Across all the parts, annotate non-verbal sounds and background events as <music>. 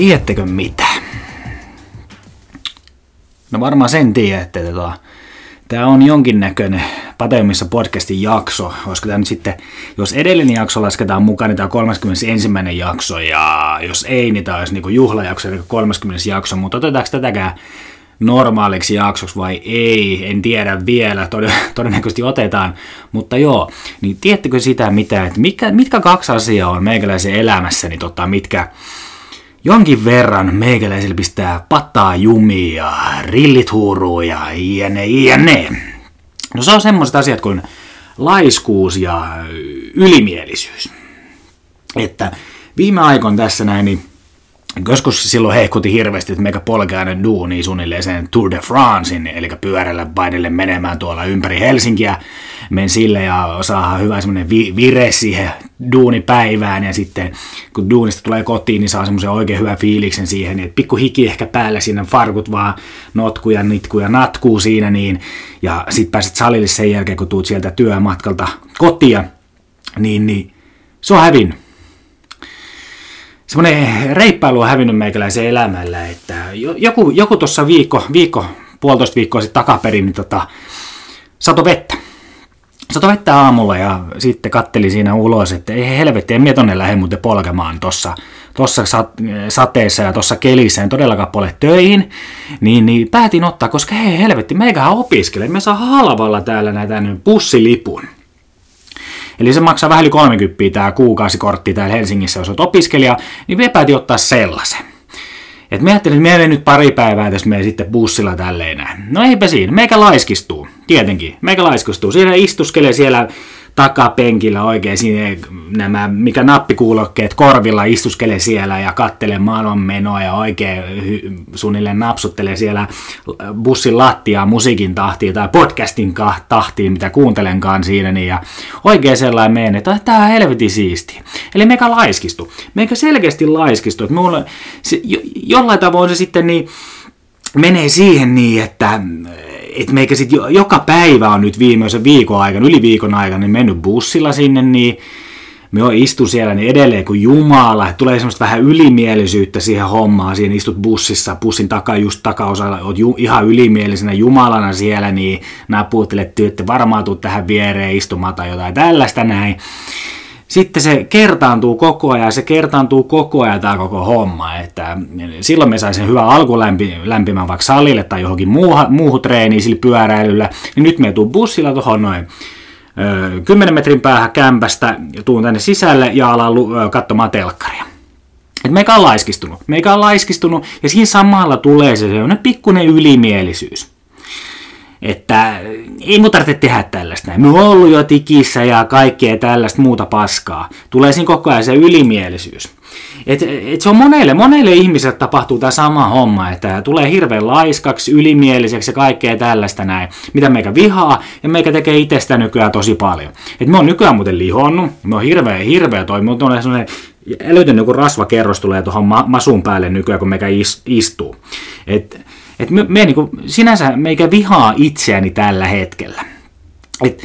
Tiedättekö mitä? No varmaan sen tiedätte, että tota, tämä on jonkinnäköinen Pateumissa podcastin jakso. Olisiko tämä nyt sitten, jos edellinen jakso lasketaan mukaan, niin tämä on 31. jakso, ja jos ei, niin tämä olisi niin juhlajakso, eli 30. jakso, mutta otetaanko tätäkään normaaliksi jaksoksi vai ei, en tiedä vielä, <laughs> todennäköisesti otetaan, mutta joo, niin tiedättekö sitä mitä, että mitkä, mitkä kaksi asiaa on meikäläisen elämässäni, tota, mitkä jonkin verran meikäläisillä pistää pattaa jumia, rillit huuruu ja jne, jne. No se on semmoiset asiat kuin laiskuus ja ylimielisyys. Että viime aikoina tässä näin, niin Joskus silloin hehkutti hirveästi, että meikä polkeainen duuni suunnilleen sen Tour de Francein, eli pyörällä painelle menemään tuolla ympäri Helsinkiä. Men sille ja saa hyvä semmoinen vi- vire siihen duunipäivään ja sitten kun duunista tulee kotiin, niin saa semmoisen oikein hyvän fiiliksen siihen, niin että pikku hiki ehkä päällä siinä farkut vaan notkuu ja nitkuu ja natkuu siinä niin, ja sitten pääset salille sen jälkeen, kun tuut sieltä työmatkalta kotia, niin, niin se on hävinnyt semmoinen reippailu on hävinnyt meikäläisen elämällä, että joku, joku tuossa viikko, viikko, puolitoista viikkoa sitten takaperin, niin tota, sato vettä. Sato vettä aamulla ja sitten katteli siinä ulos, että ei helvetti, en mie tonne lähde muuten polkemaan tuossa tossa sateessa ja tuossa kelissä, en todellakaan pole töihin, niin, niin päätin ottaa, koska hei helvetti, meikähän opiskelee, me saa halvalla täällä näitä bussilipun. Eli se maksaa vähän yli 30 tämä kuukausikortti täällä Helsingissä, jos olet opiskelija, niin me päätin ottaa sellaisen. Et me ajattelin, että me nyt pari päivää tässä me sitten bussilla tälleen No eipä siinä, meikä laiskistuu, tietenkin, meikä laiskistuu. Siinä istuskelee siellä takapenkillä oikein siinä nämä, mikä nappikuulokkeet korvilla istuskelee siellä ja kattelee maailmanmenoa ja oikein suunnilleen napsuttelee siellä bussin lattiaa musiikin tahtiin tai podcastin tahtiin, mitä kuuntelenkaan siinä, niin ja oikein sellainen meen, että tämä on helvetin siisti. Eli meikä laiskistu. Meikä selkeästi laiskistu. Että mulla, se, jo, jollain tavoin se sitten niin, menee siihen niin, että et meikä sitten joka päivä on nyt viimeisen viikon aikana, yli viikon aikana, niin mennyt bussilla sinne, niin me on istu siellä niin edelleen kuin Jumala, että tulee semmoista vähän ylimielisyyttä siihen hommaan, siinä istut bussissa, bussin takaa just takaosalla, oot ju, ihan ylimielisenä Jumalana siellä, niin napuuttelet tyytte, varmaan tuu tähän viereen istumaan tai jotain tällaista näin sitten se kertaantuu koko ajan, se kertaantuu koko ajan tämä koko homma, että silloin me saisin hyvän alkulämpimän vaikka salille tai johonkin muuhun, muuhun treeniin sillä pyöräilyllä, niin nyt me tuu bussilla tuohon noin 10 metrin päähän kämpästä, tuun tänne sisälle ja alan katsomaan telkkaria. Et meikä on laiskistunut. Meikä on laiskistunut ja siinä samalla tulee se sellainen pikkuinen ylimielisyys että ei mun tarvitse tehdä tällaista. Me on ollut jo tikissä ja kaikkea tällaista muuta paskaa. Tulee siinä koko ajan se ylimielisyys. Et, et se on monelle, monelle ihmiselle tapahtuu tämä sama homma, että tulee hirveän laiskaksi, ylimieliseksi ja kaikkea tällaista näin, mitä meikä vihaa ja meikä tekee itsestä nykyään tosi paljon. Et me on nykyään muuten lihonnut, me on hirveä, hirveä toi, mutta on sellainen älytön joku rasvakerros tulee tuohon ma- masun päälle nykyään, kun meikä istuu. Et, et me, me niinku, sinänsä meikä vihaa itseäni tällä hetkellä. Et,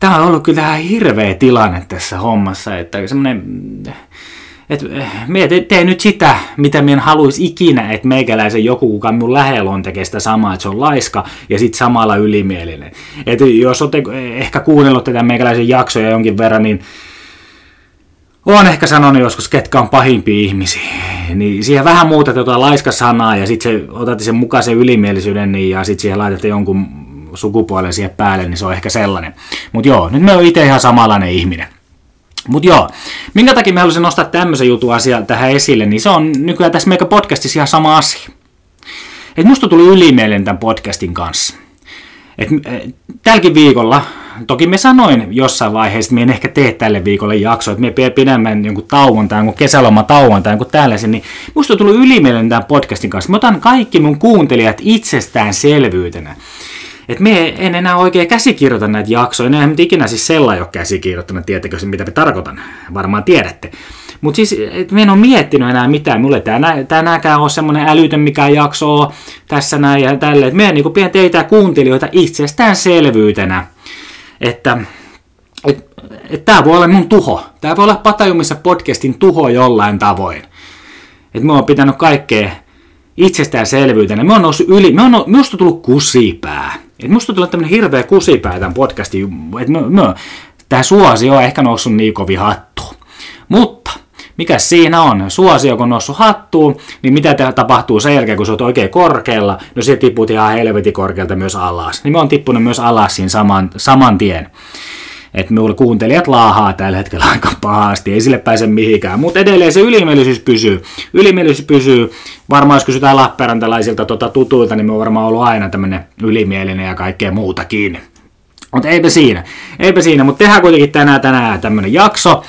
tämä on ollut kyllä hirveä tilanne tässä hommassa, että semmoinen, että me te, tee nyt sitä, mitä minä haluaisi ikinä, että meikäläisen joku, kuka minun lähellä on, tekee sitä samaa, että se on laiska ja sitten samalla ylimielinen. Et jos olette ehkä kuunnellut tätä meikäläisen jaksoja jonkin verran, niin on ehkä sanonut joskus, ketkä on pahimpia ihmisiä. Niin siihen vähän muutat jotain laiska-sanaa ja sitten se, otatte sen mukaisen ylimielisyyden niin, ja sitten siihen laitatte jonkun sukupuolen siihen päälle, niin se on ehkä sellainen. Mutta joo, nyt me on itse ihan samanlainen ihminen. Mutta joo, minkä takia mä haluaisin nostaa tämmöisen jutun asian tähän esille, niin se on nykyään tässä meikä podcastissa ihan sama asia. Et musta tuli ylimielinen tämän podcastin kanssa. Et, et, tälläkin viikolla toki me sanoin jossain vaiheessa, että me en ehkä tee tälle viikolle jaksoa, että me pidemmän jonkun tauon tai jonkun kesäloma tauon tai jonkun tällaisen, niin musta on tullut ylimielinen tämän podcastin kanssa. Mä otan kaikki mun kuuntelijat itsestäänselvyytenä. Että me en enää oikein käsikirjoita näitä jaksoja, enää ikinä siis sellainen ole käsikirjoittanut, tietäkö mitä me tarkoitan, varmaan tiedätte. Mutta siis, et me en ole miettinyt enää mitään. Mulle tämä tänäänkään ole semmoinen älytön mikä jakso tässä näin ja tälle. Että me niin pidän teitä kuuntelijoita itsestäänselvyytenä että et, et tämä voi olla mun tuho. Tämä voi olla Patajumissa podcastin tuho jollain tavoin. Että me on pitänyt kaikkea itsestäänselvyytenä. Me on noussut yli, me on, minusta on tullut kusipää. Et musta tullut tämmönen hirveä kusipää tämän podcastin, että tämä suosio on ehkä noussut niin kovin hattuun. Mutta mikä siinä on? Suosio kun noussut hattuun, niin mitä tapahtuu sen jälkeen, kun sä oot oikein korkealla? No se tipput ihan helvetin korkealta myös alas. Niin me on tippunut myös alas siinä saman, saman tien että minulla kuuntelijat laahaa tällä hetkellä aika pahasti, ei sille pääse mihinkään, mutta edelleen se ylimielisyys pysyy. Ylimielisyys pysyy, varmaan jos kysytään Lappeenrantalaisilta tota tutuilta, niin me on varmaan ollut aina tämmöinen ylimielinen ja kaikkea muutakin. Mutta eipä siinä, eipä siinä, mutta tehdään kuitenkin tänään tänään tämmöinen jakso,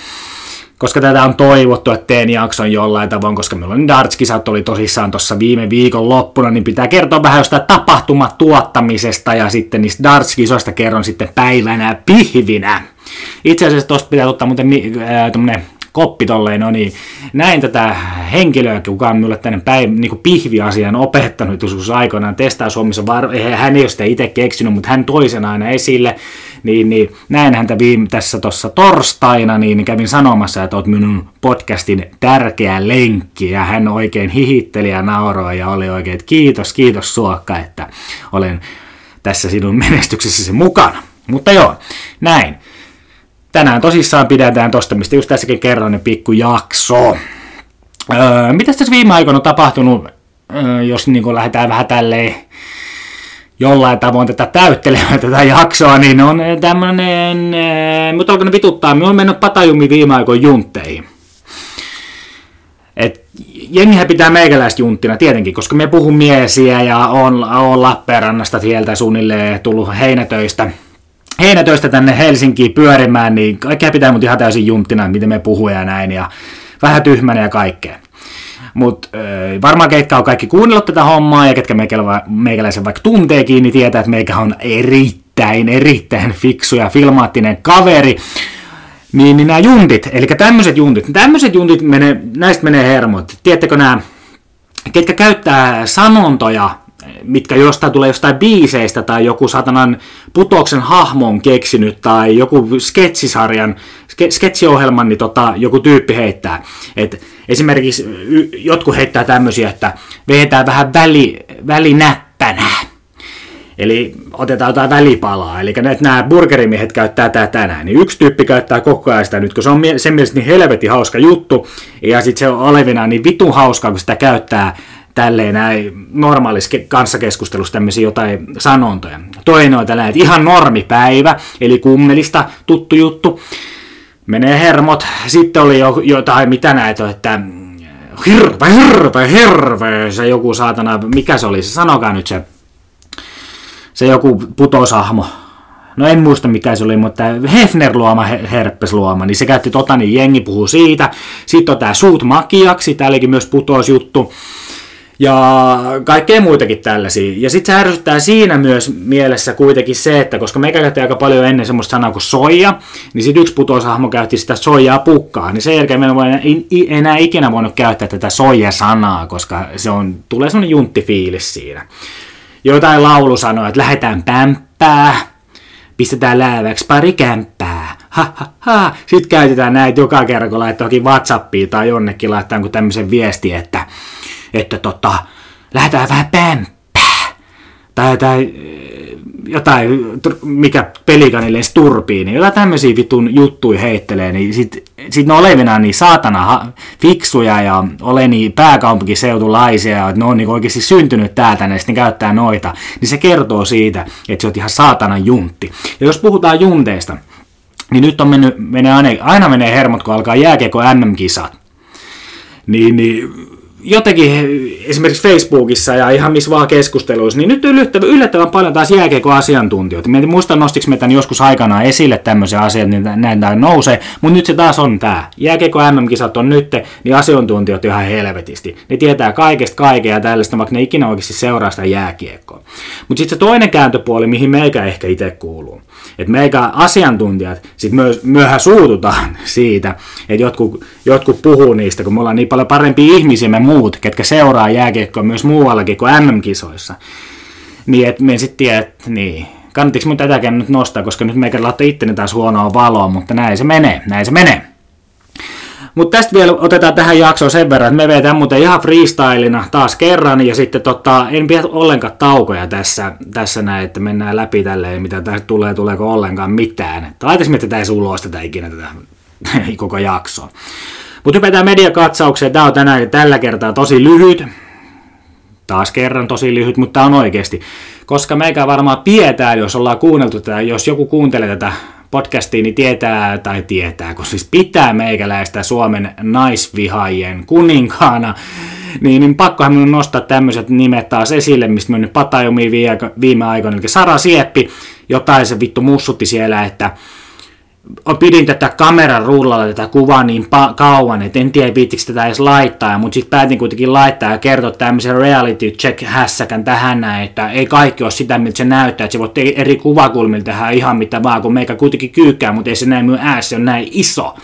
koska tätä on toivottu, että teen jakson jollain tavoin, koska meillä on dartskisat oli tosissaan tuossa viime viikon loppuna, niin pitää kertoa vähän jostain tapahtumatuottamisesta ja sitten niistä dartskisoista kerron sitten päivänä pihvinä. Itse asiassa tuosta pitää ottaa muuten äh, koppi tolleen, no niin, näin tätä henkilöä, kuka on minulle tänne päiv- niin pihviasian opettanut joskus aikoinaan testaa Suomessa, var- hän ei ole sitä itse keksinyt, mutta hän toisen aina esille, niin, niin näin häntä viime tässä tuossa torstaina, niin kävin sanomassa, että oot minun podcastin tärkeä lenkki, ja hän oikein hihitteli ja nauroi, ja oli oikein, että kiitos, kiitos Suokka, että olen tässä sinun menestyksessäsi mukana. Mutta joo, näin tänään tosissaan pidetään tosta, mistä just tässäkin kerron, niin pikku jakso. Öö, mitä tässä viime aikoina on tapahtunut, öö, jos niin lähdetään vähän tälleen jollain tavoin tätä täyttelemään tätä jaksoa, niin on tämmönen, öö, mutta alkanut vituttaa, me on mennyt patajumi viime aikoina juntteihin. Et jengihän pitää meikäläistä junttina tietenkin, koska me puhun miesiä ja on, on Lappeenrannasta sieltä suunnilleen tullut heinätöistä – heinätöistä tänne Helsinkiin pyörimään, niin kaikkea pitää mut ihan täysin junttina, miten me puhuu ja näin, ja vähän tyhmänä ja kaikkea. Mutta varmaan ketkä on kaikki kuunnellut tätä hommaa ja ketkä meikäläisen vaikka tunteekin, niin tietää, että meikä on erittäin, erittäin fiksu ja filmaattinen kaveri. Niin, niin nämä juntit, eli tämmöiset juntit, tämmöiset juntit, menee, näistä menee hermot. Tiedättekö nämä, ketkä käyttää sanontoja mitkä jostain tulee jostain biiseistä tai joku satanan putoksen hahmon keksinyt tai joku sketsisarjan, ske, sketsiohjelman, niin tota, joku tyyppi heittää. Et esimerkiksi jotkut heittää tämmöisiä, että vetää vähän väli, välinäppänä. Eli otetaan jotain välipalaa, eli että nämä burgerimiehet käyttää tätä tänään, niin yksi tyyppi käyttää koko ajan sitä nyt, kun se on sen mielestä niin helvetin hauska juttu, ja sitten se on olevina niin vitun hauskaa, kun sitä käyttää tälleen näin normaalissa kanssakeskustelussa tämmöisiä jotain sanontoja. Toinen on tällainen, että ihan normipäivä, eli kummelista tuttu juttu. Menee hermot. Sitten oli jo, jotain, mitä näitä että hirve, hirve, hirve, se joku saatana, mikä se oli, se sanokaa nyt se, se joku putosahmo, no en muista mikä se oli, mutta Hefner luoma, Herpes luoma, niin se käytti tota, niin jengi puhuu siitä. Sitten on tää suut makiaksi, täälläkin myös putosjuttu ja kaikkea muitakin tällaisia. Ja sitten se ärsyttää siinä myös mielessä kuitenkin se, että koska me käytettiin aika paljon ennen semmoista sanaa kuin soija, niin sitten yksi putosahmo käytti sitä soijaa pukkaa, niin sen jälkeen me ei enää ikinä voinut käyttää tätä soija-sanaa, koska se on, tulee semmoinen junttifiilis siinä. Jotain laulu sanoo, että lähdetään pämppää, pistetään lääväksi pari kämppää, ha, ha, ha. Sitten käytetään näitä joka kerran, kun laittaa Whatsappiin tai jonnekin laittaa tämmöisen viesti, että että tota, lähdetään vähän pämpää. Tai, tai jotain, mikä pelikanille turpiin, niin jotain tämmöisiä vitun juttuja heittelee, niin sit, sit ne olevinaan niin saatana fiksuja ja ole niin pääkaupunkiseutulaisia, että ne on niin oikeasti syntynyt täältä, niin sitten käyttää noita, niin se kertoo siitä, että se on ihan saatana juntti. Ja jos puhutaan junteista, niin nyt on mennyt, menee aina, aina menee hermot, kun alkaa jääkiekko MM-kisat. Niin, niin jotenkin esimerkiksi Facebookissa ja ihan missä vaan keskusteluissa, niin nyt yllättävän, yllättävän paljon taas jääkeeko-asiantuntijoita. Mä en muista, nostiko meitä joskus aikanaan esille tämmöisiä asioita, niin näitä nousee, mutta nyt se taas on tämä. Jääkeeko MM-kisat on nyt, niin asiantuntijat ihan helvetisti. Ne tietää kaikesta kaikkea ja tällaista, vaikka ne ikinä oikeasti seuraa sitä jääkiekkoa. Mutta sitten se toinen kääntöpuoli, mihin meikä ehkä itse kuuluu. Että meikä asiantuntijat sitten myös, myöhä suututaan <laughs> siitä, että jotkut, jotkut puhuu niistä, kun me ollaan niin paljon parempia ihmisiä me muut, ketkä seuraa jääkiekkoa myös muuallakin kuin MM-kisoissa. Niin, että me sitten tiedä, että niin, kannattiko mun tätäkään nyt nostaa, koska nyt meikä laittaa itteni taas huonoa valoa, mutta näin se menee, näin se menee. Mutta tästä vielä otetaan tähän jaksoon sen verran, että me vetään muuten ihan freestylina taas kerran, ja sitten tota, en pidä ollenkaan taukoja tässä, tässä näin, että mennään läpi tälleen, mitä tästä tulee, tuleeko ollenkaan mitään. Laitaisimme, että tätä ei ulos tätä ikinä tätä <laughs> koko jaksoa. Mutta hypätään mediakatsaukseen, tämä on tänään tällä kertaa tosi lyhyt, taas kerran tosi lyhyt, mutta tämä on oikeasti. Koska meikä varmaan pietää, jos ollaan kuunneltu tätä, jos joku kuuntelee tätä podcastia, niin tietää, tai tietää, kun siis pitää meikäläistä Suomen naisvihaajien kuninkaana, niin, niin pakkohan minun nostaa tämmöiset nimet taas esille, mistä me nyt viime aikoina, eli Sara Sieppi, jotain se vittu mussutti siellä, että pidin tätä kameran ruudulla tätä kuvaa niin pa- kauan, että en tiedä viittikö tätä edes laittaa, mutta sitten päätin kuitenkin laittaa ja kertoa tämmöisen reality check hässäkän tähän näin, että ei kaikki ole sitä, miltä se näyttää, että se voi eri kuvakulmilla tehdä ihan mitä vaan, kun meikä kuitenkin kyykkää, mutta ei se näin minun äässä on näin iso.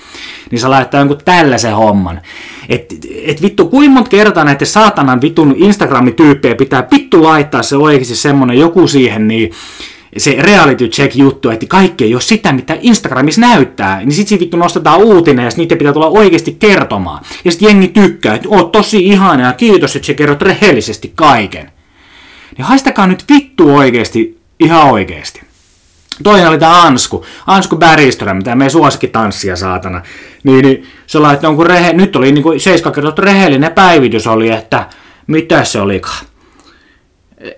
Niin se laittaa jonkun tällaisen homman. Et, et vittu, kuinka monta kertaa näiden saatanan vitun Instagram-tyyppejä pitää vittu laittaa se oikeasti semmonen joku siihen, niin se reality check juttu, että kaikki ei ole sitä, mitä Instagramissa näyttää, niin sitten vittu nostetaan uutinen ja niitä pitää tulla oikeasti kertomaan. Ja sitten jengi tykkää, että oot tosi ihana ja kiitos, että sä kerrot rehellisesti kaiken. Niin haistakaa nyt vittu oikeasti, ihan oikeasti. Toinen oli tämä Ansku, Ansku Bäriström, tämä meidän suosikki tanssia saatana. Niin, niin se laittoi jonkun rehe, nyt oli niin kuin 7 kertaa rehellinen päivitys oli, että mitä se olikaan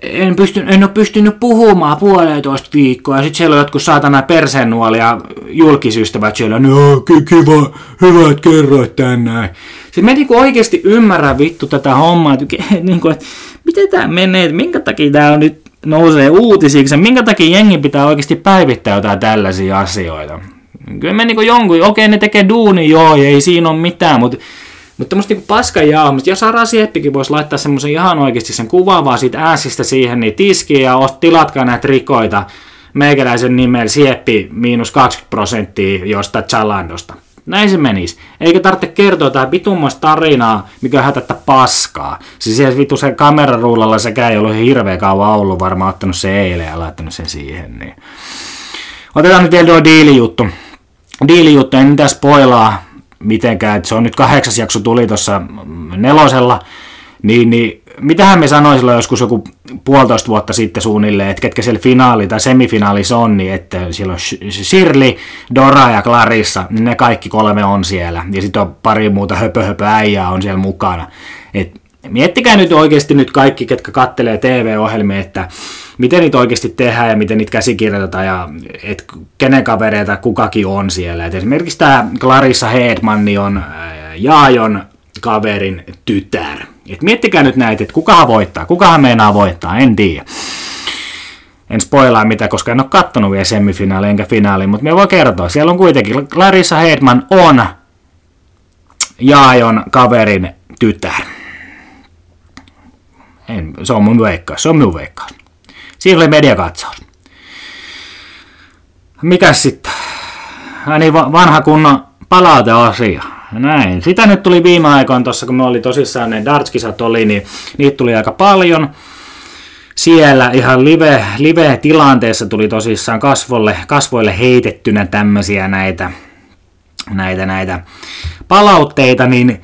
en, pysty, en ole pystynyt puhumaan puolitoista viikkoa, ja sitten siellä on jotkut saatana persennuoli ja julkisystävät siellä, no kiva, hyvä, että kerroit tänään. Sitten mä en niin oikeasti ymmärrä vittu tätä hommaa, että, <laughs> niin kuin, että miten tämä menee, että minkä takia tämä on nyt nousee uutisiksi, ja minkä takia jengi pitää oikeasti päivittää jotain tällaisia asioita. Kyllä me niin jonkun, okei ne tekee duuni, joo, ei siinä ole mitään, mutta mutta tämmöistä niinku paskan jauhamista, jos Ara Sieppikin voisi laittaa semmoisen ihan oikeasti sen kuvaavaa siitä ääsistä siihen, niin tiskiä ja tilatkaa näitä rikoita meikäläisen nimellä Sieppi miinus 20 prosenttia jostain Chalandosta. Näin se menisi. Eikä tarvitse kertoa tätä vitummoista tarinaa, mikä hätättä paskaa. Siis se vitu sen kameraruulalla sekä ei ollut hirveä kauan ollut, varmaan ottanut se eilen ja laittanut sen siihen. Niin. Otetaan nyt vielä tuo diilijuttu. Diilijuttu, en mitään spoilaa, mitenkään, että se on nyt kahdeksas jakso tuli tuossa nelosella, niin, niin mitähän me sanoin silloin joskus joku puolitoista vuotta sitten suunnilleen, että ketkä siellä finaali tai semifinaalissa on, niin että siellä on Shirley, Dora ja Clarissa, niin ne kaikki kolme on siellä. Ja sitten on pari muuta höpö, höpö äijää on siellä mukana. Et miettikää nyt oikeasti nyt kaikki, ketkä kattelee TV-ohjelmia, että miten niitä oikeasti tehdään ja miten niitä käsikirjoitetaan ja et kenen kavereita kukakin on siellä. Et esimerkiksi tämä Clarissa Hedman on äh, Jaajon kaverin tytär. Et miettikää nyt näitä, että kukahan voittaa, kukahan meinaa voittaa, en tiedä. En spoilaa mitä, koska en ole kattonut vielä semifinaali enkä finaali, mutta me voi kertoa. Siellä on kuitenkin Clarissa Hedman on Jaajon kaverin tytär. En, se on mun veikkaus, se on mun veikkaus. Siinä oli mediakatsaus. Mikäs sitten? Niin vanha kunnon palauteasia. Näin. Sitä nyt tuli viime aikoina tuossa, kun me oli tosissaan ne dartskisat oli, niin niitä tuli aika paljon. Siellä ihan live, live-tilanteessa tuli tosissaan kasvolle, kasvoille heitettynä tämmöisiä näitä, näitä, näitä palautteita, niin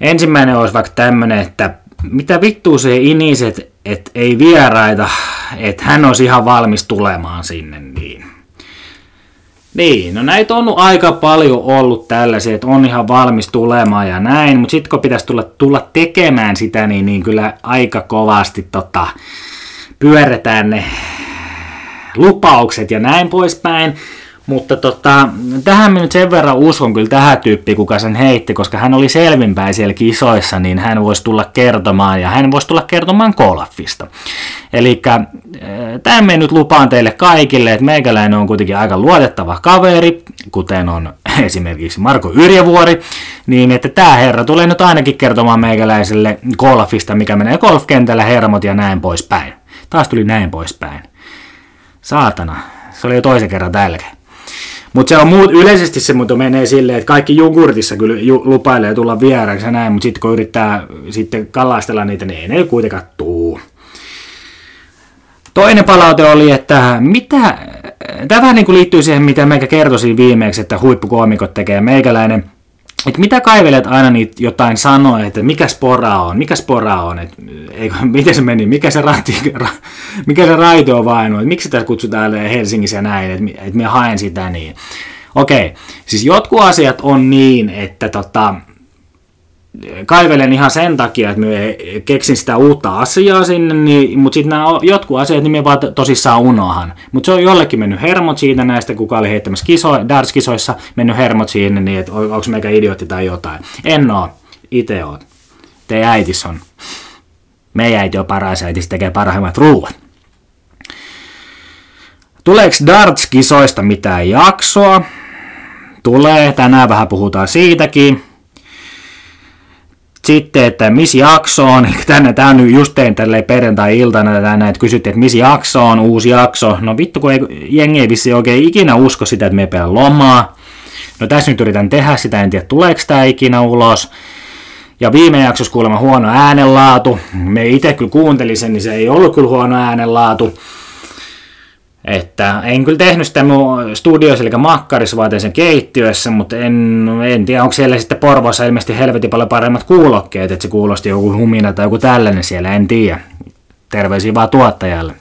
ensimmäinen olisi vaikka tämmöinen, että mitä vittua se iniset, että ei vieraita, että hän olisi ihan valmis tulemaan sinne, niin. Niin, no näitä on aika paljon ollut tällaisia, että on ihan valmis tulemaan ja näin, mutta sitten kun pitäisi tulla, tulla tekemään sitä, niin, niin kyllä aika kovasti tota, pyöretään ne lupaukset ja näin poispäin. Mutta tota, tähän minä nyt sen verran uskon kyllä tähän tyyppiin, kuka sen heitti, koska hän oli selvinpäin siellä kisoissa, niin hän voisi tulla kertomaan, ja hän voisi tulla kertomaan Kolafista. Eli äh, tämän me nyt lupaan teille kaikille, että meikäläinen on kuitenkin aika luotettava kaveri, kuten on <laughs> esimerkiksi Marko Yrjävuori, niin että tämä herra tulee nyt ainakin kertomaan meikäläiselle golfista, mikä menee golfkentällä, hermot ja näin poispäin. Taas tuli näin poispäin. Saatana, se oli jo toisen kerran tälkeen. Mutta se on muut, yleisesti se mutta menee silleen, että kaikki jogurtissa kyllä ju, lupailee tulla vieraaksi ja näin, mutta sitten kun yrittää sitten kalastella niitä, niin ei ne kuitenkaan tuu. Toinen palaute oli, että mitä, tämä vähän niin kuin liittyy siihen, mitä meikä kertoisin viimeksi, että huippukoomikot tekee meikäläinen että mitä kaivelet aina niitä jotain sanoa, että mikä spora on, mikä spora on, että eikö, <laughs> miten se meni, mikä se, ratti, <laughs> ra, mikä se raito on vain, että miksi sitä kutsutaan Helsingissä ja näin, että, että minä haen sitä niin. Okei, siis jotkut asiat on niin, että tota, kaivelen ihan sen takia, että me keksin sitä uutta asiaa sinne, niin, mutta sitten nämä jotkut asiat, niin me vaan tosissaan unohan. Mutta se on jollekin mennyt hermot siitä näistä, kuka oli heittämässä kiso, Darts-kisoissa, mennyt hermot siinä, niin että onko meikä idiootti tai jotain. En oo, itse oot. Teidän äitis on. Meidän äiti on paras äiti, se tekee parhaimmat ruuat. Tuleeko Darts-kisoista mitään jaksoa? Tulee, tänään vähän puhutaan siitäkin sitten, että missä jakso on, <laughs> eli tänne, tämä nyt just tein tälleen perjantai-iltana tänne, että kysyttiin, että missä jakso on, uusi jakso. No vittu, kun ei, jengi ei vissi oikein ikinä usko sitä, että me pelaa lomaa. No tässä nyt yritän tehdä sitä, en tiedä tuleeko tämä ikinä ulos. Ja viime jaksossa kuulemma huono äänenlaatu. Me itse kyllä kuuntelin sen, niin se ei ollut kyllä huono äänenlaatu. Että en kyllä tehnyt sitä mun studioissa, eli makkarissa, vaan sen keittiössä, mutta en, en tiedä, onko siellä sitten Porvossa ilmeisesti helvetin paljon paremmat kuulokkeet, että se kuulosti joku humina tai joku tällainen siellä, en tiedä. Terveisiä vaan tuottajalle.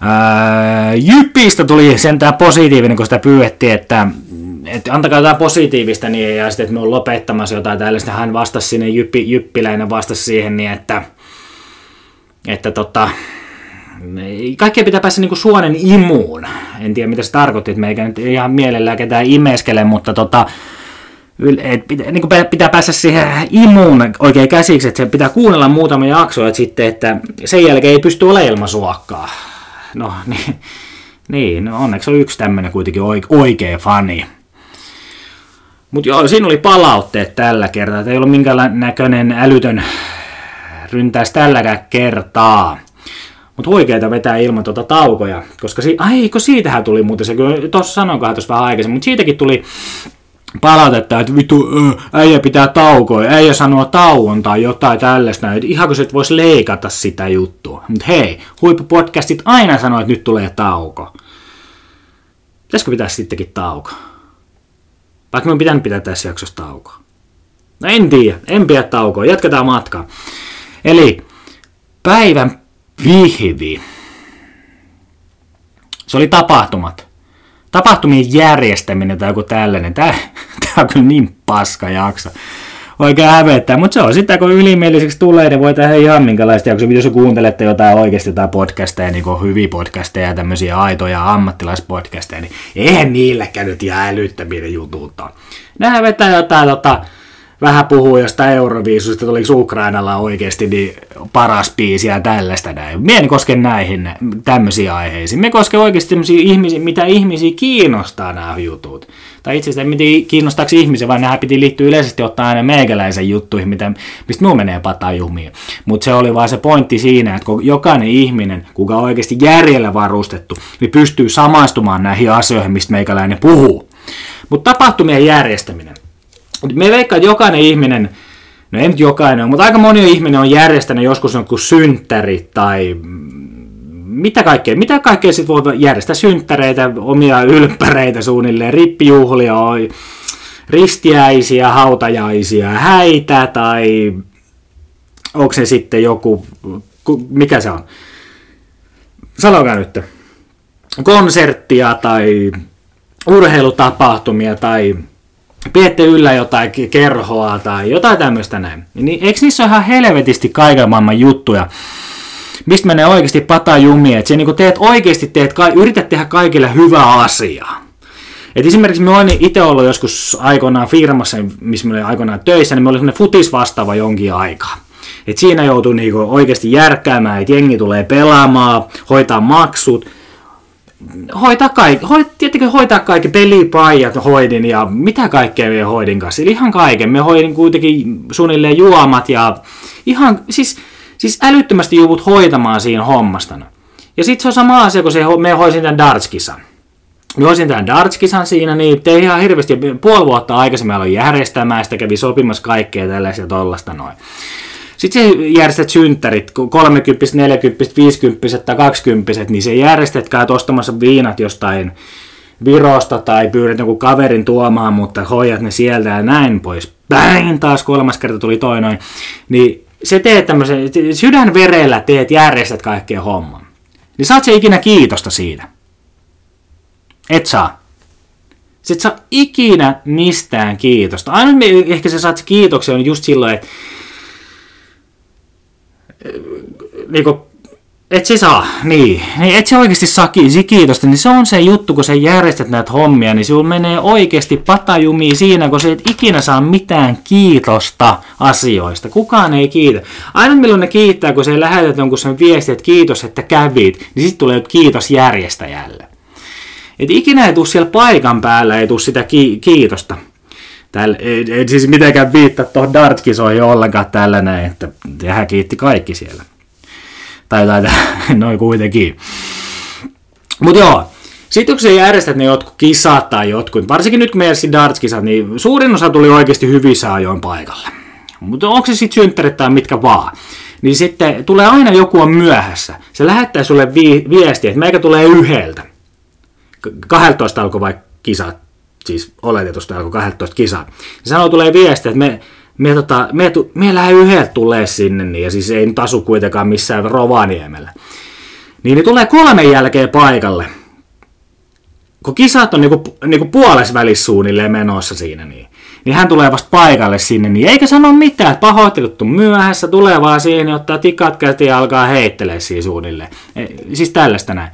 Ää, Jyppistä tuli sentään positiivinen, kun sitä pyydettiin, että, että antakaa jotain positiivista, niin, ja sitten, että me on lopettamassa jotain tällaista. Hän vastasi sinne, Jyppi, Jyppiläinen vastasi siihen, niin että, että tota, kaikkea pitää päästä niin suonen imuun. En tiedä, mitä se tarkoitti, että meikä nyt ihan mielellään ketään imeskele, mutta tota, et pitää, niin pitää päästä siihen imuun oikein käsiksi, että se pitää kuunnella muutama jakso, että sitten, että sen jälkeen ei pysty olemaan ilman suokkaa. No <laughs> niin, niin no onneksi on yksi tämmöinen kuitenkin oikea fani. Mutta joo, siinä oli palautteet tällä kertaa, että ei ollut minkäänlainen näköinen älytön ryntäys tälläkään kertaa. Mutta huikeita vetää ilman tuota taukoja, koska si- ai, kun siitähän tuli muuten se, kyllä tuossa sanoinkohan tuossa vähän aikaisemmin, mutta siitäkin tuli palautetta, että vittu, äijä pitää taukoa, äijä sanoo tauon tai jotain tällaista, että ihan kun se voisi leikata sitä juttua. Mutta hei, huippupodcastit aina sanoo, että nyt tulee tauko. Pitäisikö pitää sittenkin tauko? Vaikka me pitänyt pitää tässä jaksossa taukoa. No en tiedä, en pidä taukoa, jatketaan matkaa. Eli päivän Vihvi. Se oli tapahtumat. Tapahtumien järjestäminen tai joku tällainen. Tää, <laughs> tää on kyllä niin paska jakso. Oikein hävettää, mutta se on sitä, kun ylimieliseksi tulee, niin voi tehdä ihan minkälaista jaksoa. Jos kuuntelette jotain oikeasti tai podcasteja, niin kuin hyviä podcasteja ja tämmöisiä aitoja ammattilaispodcasteja, niin eihän niilläkään nyt ihan älyttömiä jutut on. Nämä vetää jotain tota, vähän puhuu jostain Euroviisusta, tuliko Ukrainalla oikeasti niin paras biisi ja tällaista näin. Mie en koske näihin tämmöisiin aiheisiin. Me koske oikeasti ihmisiä, mitä ihmisiä kiinnostaa nämä jutut. Tai itse asiassa miten kiinnostaako ihmisiä, vaan nämä piti liittyä yleisesti ottaa aina meikäläisen juttuihin, mitä, mistä minun menee pataa jumiin. Mutta se oli vaan se pointti siinä, että kun jokainen ihminen, kuka on oikeasti järjellä varustettu, niin pystyy samaistumaan näihin asioihin, mistä meikäläinen puhuu. Mutta tapahtumien järjestäminen. Me veikkaan, että jokainen ihminen, no ei nyt jokainen, mutta aika moni ihminen on järjestänyt joskus jonkun synttäri tai mitä kaikkea, mitä kaikkea sitten voi järjestää synttäreitä, omia ylppäreitä suunnilleen, rippijuhlia, ristiäisiä, hautajaisia, häitä tai onko se sitten joku, mikä se on? Sanokaa nyt. Konserttia tai urheilutapahtumia tai pidette yllä jotain kerhoa tai jotain tämmöistä näin. Niin eikö niissä ole ihan helvetisti kaiken maailman juttuja, mistä menee oikeasti pata jumia, että niin teet oikeasti teet, yrität tehdä kaikille hyvää asiaa. Et esimerkiksi me olin itse ollut joskus aikoinaan firmassa, missä me olin aikoinaan töissä, niin me oli futis vastaava jonkin aikaa. Et siinä joutuu niinku oikeasti järkkäämään, että jengi tulee pelaamaan, hoitaa maksut, hoitaa kaikki, hoit, tietenkin hoitaa kaikki pelipajat hoidin ja mitä kaikkea me hoidin kanssa. Eli ihan kaiken. Me hoidin kuitenkin suunnilleen juomat ja ihan, siis, siis älyttömästi juvut hoitamaan siinä hommastana. Ja sitten se on sama asia, kun se, me hoisin tämän dartskisan. Me hoisin tämän dartskisan siinä, niin tein ihan hirveästi puoli vuotta aikaisemmin aloin järjestämään, sitä kävi sopimassa kaikkea tällaisia tollasta noin. Sitten se järjestät synttärit, 30, 40, 50 tai 20, niin se järjestetään ostamassa viinat jostain Virosta tai pyydät jonkun kaverin tuomaan, mutta hoidat ne sieltä ja näin pois. Päin taas kolmas kerta tuli toinoin. Niin se teet tämmöisen, sydänverellä teet, järjestät kaikkea homman. Niin saat se ikinä kiitosta siitä. Et saa. Sä et saa ikinä mistään kiitosta. Aina ehkä sä saat se kiitoksen on just silloin, että niinku, et se saa, niin. niin et se oikeasti saa kiitosta, niin se on se juttu, kun sä järjestät näitä hommia, niin sinulla menee oikeasti patajumi siinä, kun sä et ikinä saa mitään kiitosta asioista. Kukaan ei kiitä. Aina milloin ne kiittää, kun sä lähetät jonkun sen viesti, että kiitos, että kävit, niin sitten tulee kiitos järjestäjälle. Et ikinä ei tule siellä paikan päällä, ei tule sitä ki- kiitosta. Täällä, ei, ei siis mitenkään viittaa tuohon dartkisoihin ollenkaan tällä näin, että hän kiitti kaikki siellä. Tai, tai noin kuitenkin. Mutta joo, sitten kun sä järjestät ne jotkut kisat tai jotkut, varsinkin nyt kun meidän darts-kisat, niin suurin osa tuli oikeasti hyvissä ajoin paikalle. Mutta onko se sitten synttärit tai mitkä vaan, niin sitten tulee aina joku on myöhässä. Se lähettää sulle vi- viesti, että meikä tulee yhdeltä. 12 alkoi vaikka kisat, siis oletetusti alkoi 12 kisaa. Se sanoo, tulee viesti, että me, me, tota, me, me lähden yhdeltä tulee sinne, niin, ja siis ei nyt asu kuitenkaan missään Rovaniemellä. Niin ne tulee kolmen jälkeen paikalle. Kun kisat on niinku, niinku puolessa suunnilleen menossa siinä, niin, niin hän tulee vasta paikalle sinne, niin eikä sano mitään, että pahoittelut on myöhässä, tulee vaan siihen, ottaa tikat käteen ja alkaa heittelee siinä suunnilleen. E, siis tällaista näin.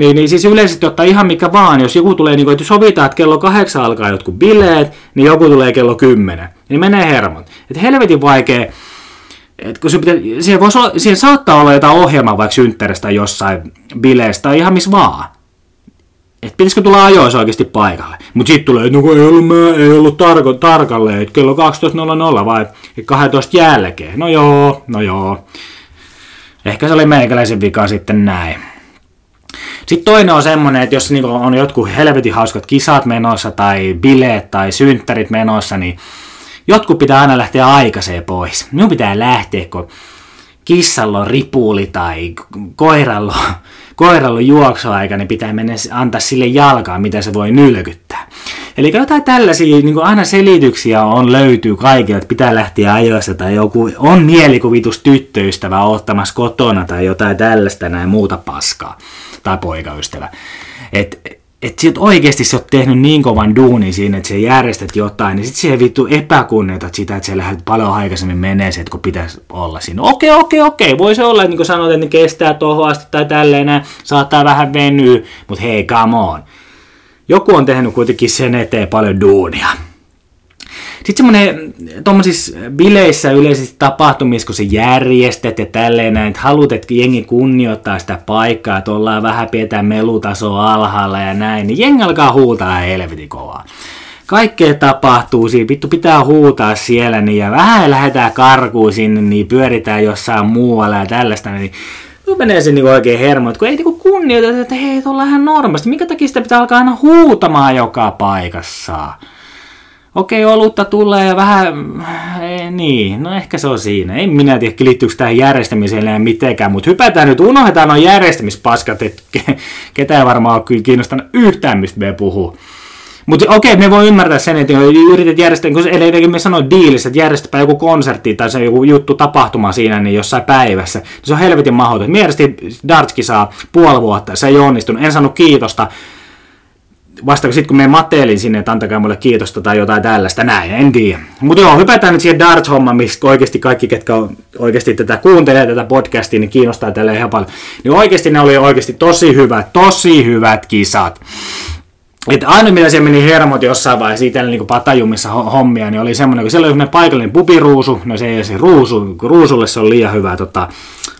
Niin, niin siis yleisesti ottaa ihan mikä vaan, jos joku tulee, niin kuin, että sovitaan, että kello kahdeksan alkaa jotkut bileet, niin joku tulee kello kymmenen. Niin menee hermot. Että helvetin vaikea, että kun se pitää, siihen, voisi siihen saattaa olla jotain ohjelmaa vaikka synttäristä jossain bileestä tai ihan missä vaan. Että pitäisikö tulla ajoissa oikeasti paikalle. Mutta sitten tulee, että no ei ollut, mä, ei ollut tarko, tarkalleen, että kello 12.00 vai 12 jälkeen. No joo, no joo. Ehkä se oli meikäläisen vika sitten näin. Sitten toinen on semmoinen, että jos niinku on jotkut helvetin hauskat kisat menossa tai bileet tai synttärit menossa, niin jotkut pitää aina lähteä aikaiseen pois. Minun pitää lähteä, kun kissalla on ripuli tai koiralla, koiralla juoksuaika, niin pitää mennä antaa sille jalkaa, mitä se voi nylkyttää. Eli jotain tällaisia niin kuin aina selityksiä on löytyy kaikille, että pitää lähteä ajoissa tai joku on mielikuvitus tyttöystävä ottamassa kotona tai jotain tällaista näin muuta paskaa tai poikaystävä. Että et sit oikeasti sä oot tehnyt niin kovan duuni siinä, että sä järjestät jotain, niin sit sä vittu epäkunnioitat sitä, että sä lähdet paljon aikaisemmin menee se, kun pitäisi olla siinä. Okei, okei, okei, voi se olla, että niin kuin sanot, että ne kestää tohon asti tai tälleen, saattaa vähän venyä, mutta hei, come on. Joku on tehnyt kuitenkin sen eteen paljon duunia. Sitten semmoinen, tuommoisissa bileissä yleisesti tapahtumissa, kun se järjestät ja tälleen näin, että haluat, että jengi kunnioittaa sitä paikkaa, että ollaan vähän pidetään melutasoa alhaalla ja näin, niin jengi alkaa huutaa helvetin kovaa. Kaikkea tapahtuu siinä, vittu pitää huutaa siellä, niin ja vähän lähdetään karkuun sinne, niin pyöritään jossain muualla ja tällaista, niin No menee se niinku oikein hermo, kun ei niinku kunnioiteta, että hei, ollaan ihan normaalisti. Minkä takia sitä pitää alkaa aina huutamaan joka paikassa? Okei, olutta tulee ja vähän, ei, niin, no ehkä se on siinä. En minä tiedä, liittyykö tähän järjestämiseen ja mitenkään, mutta hypätään nyt, unohdetaan nuo järjestämispaskat, että ketä ei varmaan ole kyllä kiinnostanut yhtään, mistä me puhuu. Mutta okei, me voi ymmärtää sen, että yrität järjestää, kun eli me sanoin diilissä, että järjestäpä joku konsertti tai se joku juttu tapahtuma siinä niin jossain päivässä. Niin se on helvetin mahdoton. Mielestäni Dartski saa puoli vuotta, se ei onnistunut, en saanut kiitosta vasta sitten kun me mateelin sinne, että antakaa mulle kiitosta tai jotain tällaista, näin, en tiedä. Mutta joo, hypätään nyt siihen darts-hommaan, missä oikeasti kaikki, ketkä on, oikeasti tätä kuuntelee tätä podcastia, niin kiinnostaa tälle ihan paljon. Niin oikeasti ne oli oikeasti tosi hyvät, tosi hyvät kisat. Että aina mitä siellä meni hermot jossain vaiheessa itsellä niin patajumissa hommia, niin oli semmoinen, kun siellä oli semmoinen paikallinen pupiruusu, no se ei se ruusu, ruusulle se on liian hyvä tota,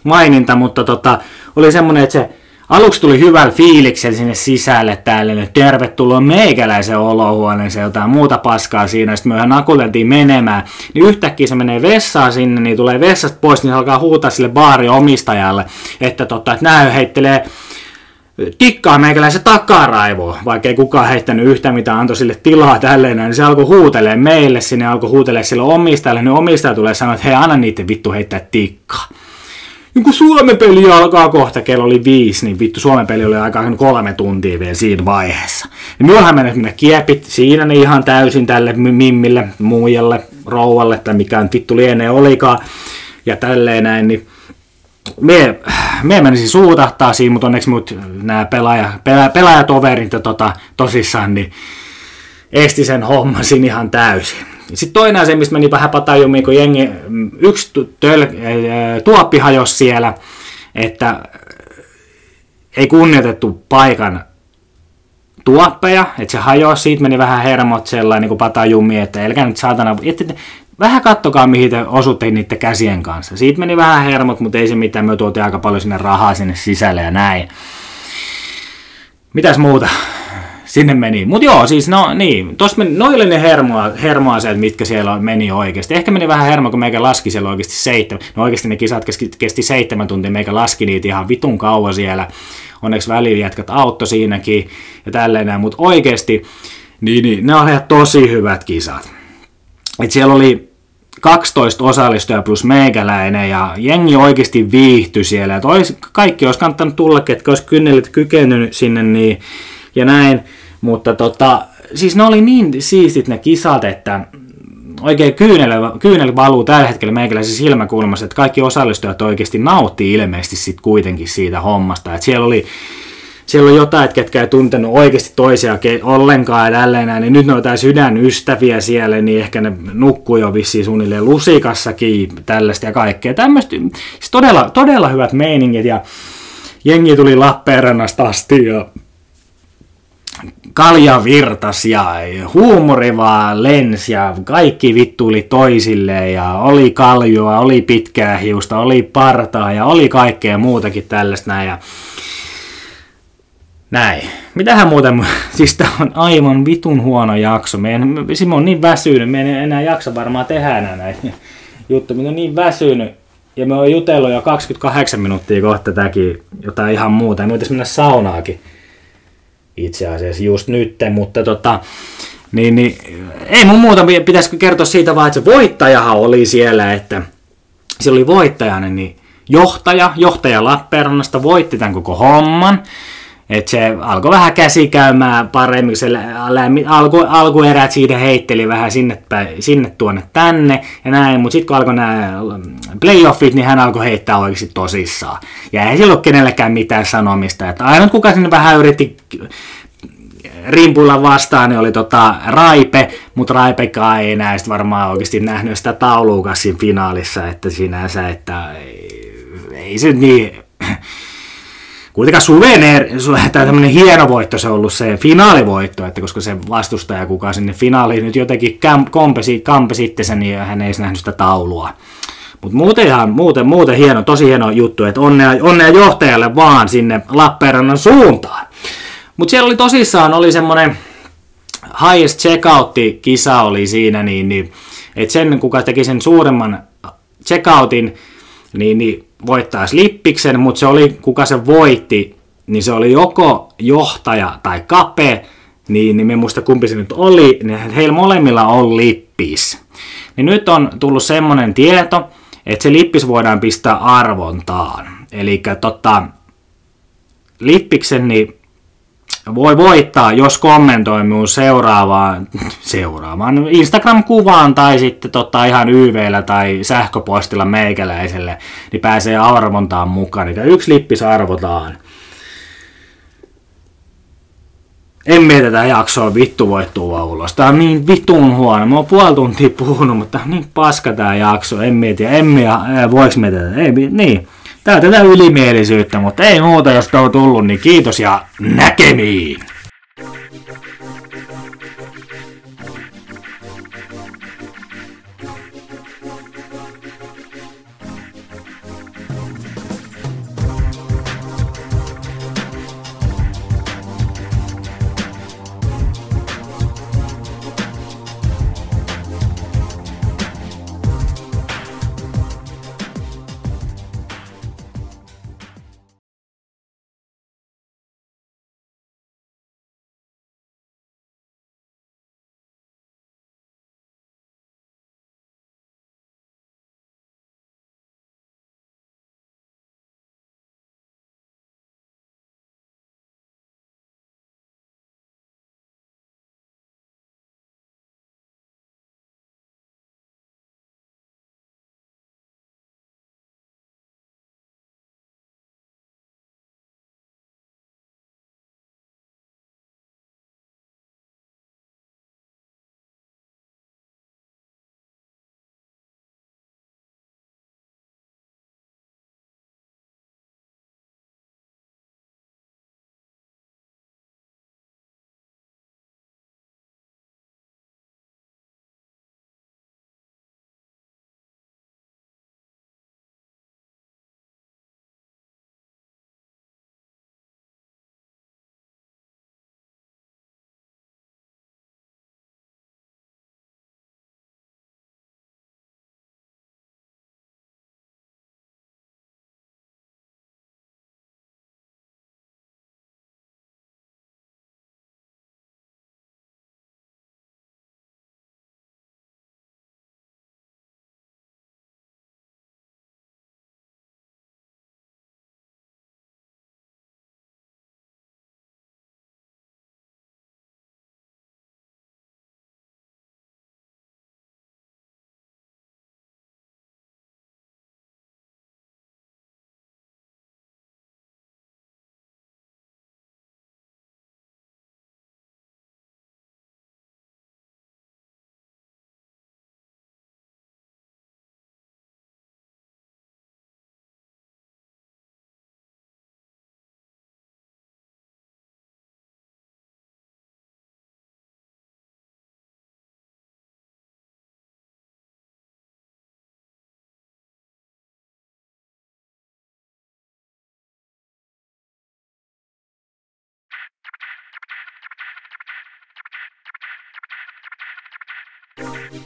maininta, mutta tota, oli semmoinen, että se Aluksi tuli hyvällä fiiliksellä sinne sisälle täällä, nyt tervetuloa meikäläisen olohuoneeseen, jotain muuta paskaa siinä, sitten me ihan nakuteltiin menemään, niin yhtäkkiä se menee vessaan sinne, niin tulee vessasta pois, niin se alkaa huutaa sille baarin omistajalle, että, totta, että näy heittelee tikkaa meikäläisen takaraivoa, vaikka ei kukaan heittänyt yhtä mitään, antoi sille tilaa tälleen, niin se alkoi huutelee meille sinne, alkoi huutelee sille omistajalle, niin omistaja tulee sanoa, että hei, anna niiden vittu heittää tikkaa. Kun Suomen peli alkaa kohta, kello oli viisi, niin vittu Suomen peli oli aika kolme tuntia vielä siinä vaiheessa. Ja minullahan meni minä kiepit siinä niin ihan täysin tälle mimmille, muijalle, rouvalle tai mikään vittu lienee olikaan. Ja tälleen näin, niin me, me menisin suutahtaa siinä, mutta onneksi mut nämä pelaaja, pelaaja, pelaajatoverit tota, tosissaan, niin esti sen homman siinä ihan täysin. Sitten toinen asia, mistä meni vähän patajumiin, kun jengi, yksi töl, tuoppi hajosi siellä, että ei kunnioitettu paikan tuoppeja, että se hajosi, siitä meni vähän hermot sellainen niin patajumi, että elkä nyt saatana, että vähän kattokaa mihin te osutte niiden käsien kanssa. Siitä meni vähän hermot, mutta ei se mitään, me tuotiin aika paljon sinne rahaa sinne sisälle ja näin. Mitäs muuta? Sinne meni. Mutta joo, siis no niin, tossa meni, noille ne hermoa, hermoaseet, mitkä siellä meni oikeasti. Ehkä meni vähän hermo, kun meikä laski siellä oikeasti seitsemän. No oikeasti ne kisat kesti, kesti seitsemän tuntia, meikä laski niitä ihan vitun kauan siellä. Onneksi välijätkät auttoi siinäkin ja tälleen mutta oikeasti, niin, niin, ne oli tosi hyvät kisat. Et siellä oli 12 osallistujaa plus meikäläinen ja jengi oikeasti viihtyi siellä. Et olis, kaikki olisi kannattanut tulla, ketkä olisi kynnelit kykenyt sinne niin, ja näin. Mutta tota, siis ne oli niin siistit ne kisat, että oikein kyynel, kyynel valuu tällä hetkellä meikäläisen silmäkulmassa, että kaikki osallistujat oikeasti nauttii ilmeisesti sit kuitenkin siitä hommasta. Et siellä oli siellä on jotain, että ketkä ei tuntenut oikeasti toisia ollenkaan ja tälleen näin, niin nyt ne on jotain sydänystäviä siellä, niin ehkä ne nukkuu jo vissiin suunnilleen lusikassakin tällaista ja kaikkea. Tämmöistä, siis todella, todella hyvät meiningit ja jengi tuli Lappeenrannasta asti ja kalja virtas ja huumori vaan lens ja kaikki vittuili toisilleen ja oli kaljoa, oli pitkää hiusta, oli partaa ja oli kaikkea muutakin tällaista näin. Ja näin. Mitähän muuten, <laughs> siis tää on aivan vitun huono jakso. Meidän, Simo on niin väsynyt, me ei enää jaksa varmaan tehdä enää näitä juttuja. Me on niin väsynyt, ja me on jutellut jo 28 minuuttia kohta tätäkin jotain ihan muuta. Me mennä saunaakin itse asiassa just nyt, mutta tota, niin, niin, ei mun muuta pitäisikö kertoa siitä vaan, että se voittajahan oli siellä, että se oli voittajana, niin johtaja, johtaja Lappeenrannasta voitti tämän koko homman. Et se alkoi vähän käsi käymään paremmin, se alku, alkuerät siitä heitteli vähän sinne, päin, sinne tuonne tänne ja näin, mutta sitten kun alkoi nämä playoffit, niin hän alkoi heittää oikeasti tosissaan. Ja ei sillä ole kenellekään mitään sanomista, että aina kuka sinne vähän yritti rimpuilla vastaan, niin oli tota Raipe, mutta Raipekaan ei enää varmaan oikeasti nähnyt sitä tauluukaan siinä finaalissa, että sinänsä, että ei, ei se niin kuitenkaan suveneer, <laughs> tai tämmöinen hieno voitto se on ollut se finaalivoitto, että koska se vastustaja, kuka sinne finaaliin nyt jotenkin kompesi, kampesi itsensä, niin hän ei nähnyt sitä taulua. Mutta muuten ihan, muuten, muuten hieno, tosi hieno juttu, että onnea, onnea johtajalle vaan sinne Lappeenrannan suuntaan. Mutta siellä oli tosissaan, oli semmoinen highest checkout-kisa oli siinä, niin, niin että sen, kuka teki sen suuremman checkoutin, niin, niin voittaisi lippiksen, mutta se oli, kuka se voitti, niin se oli joko johtaja tai kape, niin, niin me muista kumpi se nyt oli, niin heillä molemmilla on lippis. Niin nyt on tullut semmoinen tieto, että se lippis voidaan pistää arvontaan. Eli tota, lippiksen niin voi voittaa, jos kommentoi minun seuraavaan, <laughs> seuraavaan Instagram-kuvaan tai sitten tota ihan YVllä tai sähköpostilla meikäläiselle, niin pääsee arvontaan mukaan. Eli yksi lippis arvotaan. En mene tätä jaksoa vittu voittua ulos. Tää on niin vittuun huono. Mä oon puoli tuntia puhunut, mutta niin paska tää jakso. En mieti, en mieti, voiks me tätä. Ei, niin. Tää tätä ylimielisyyttä, mutta ei muuta, jos tää on tullut, niin kiitos ja näkemiin!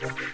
Thank you.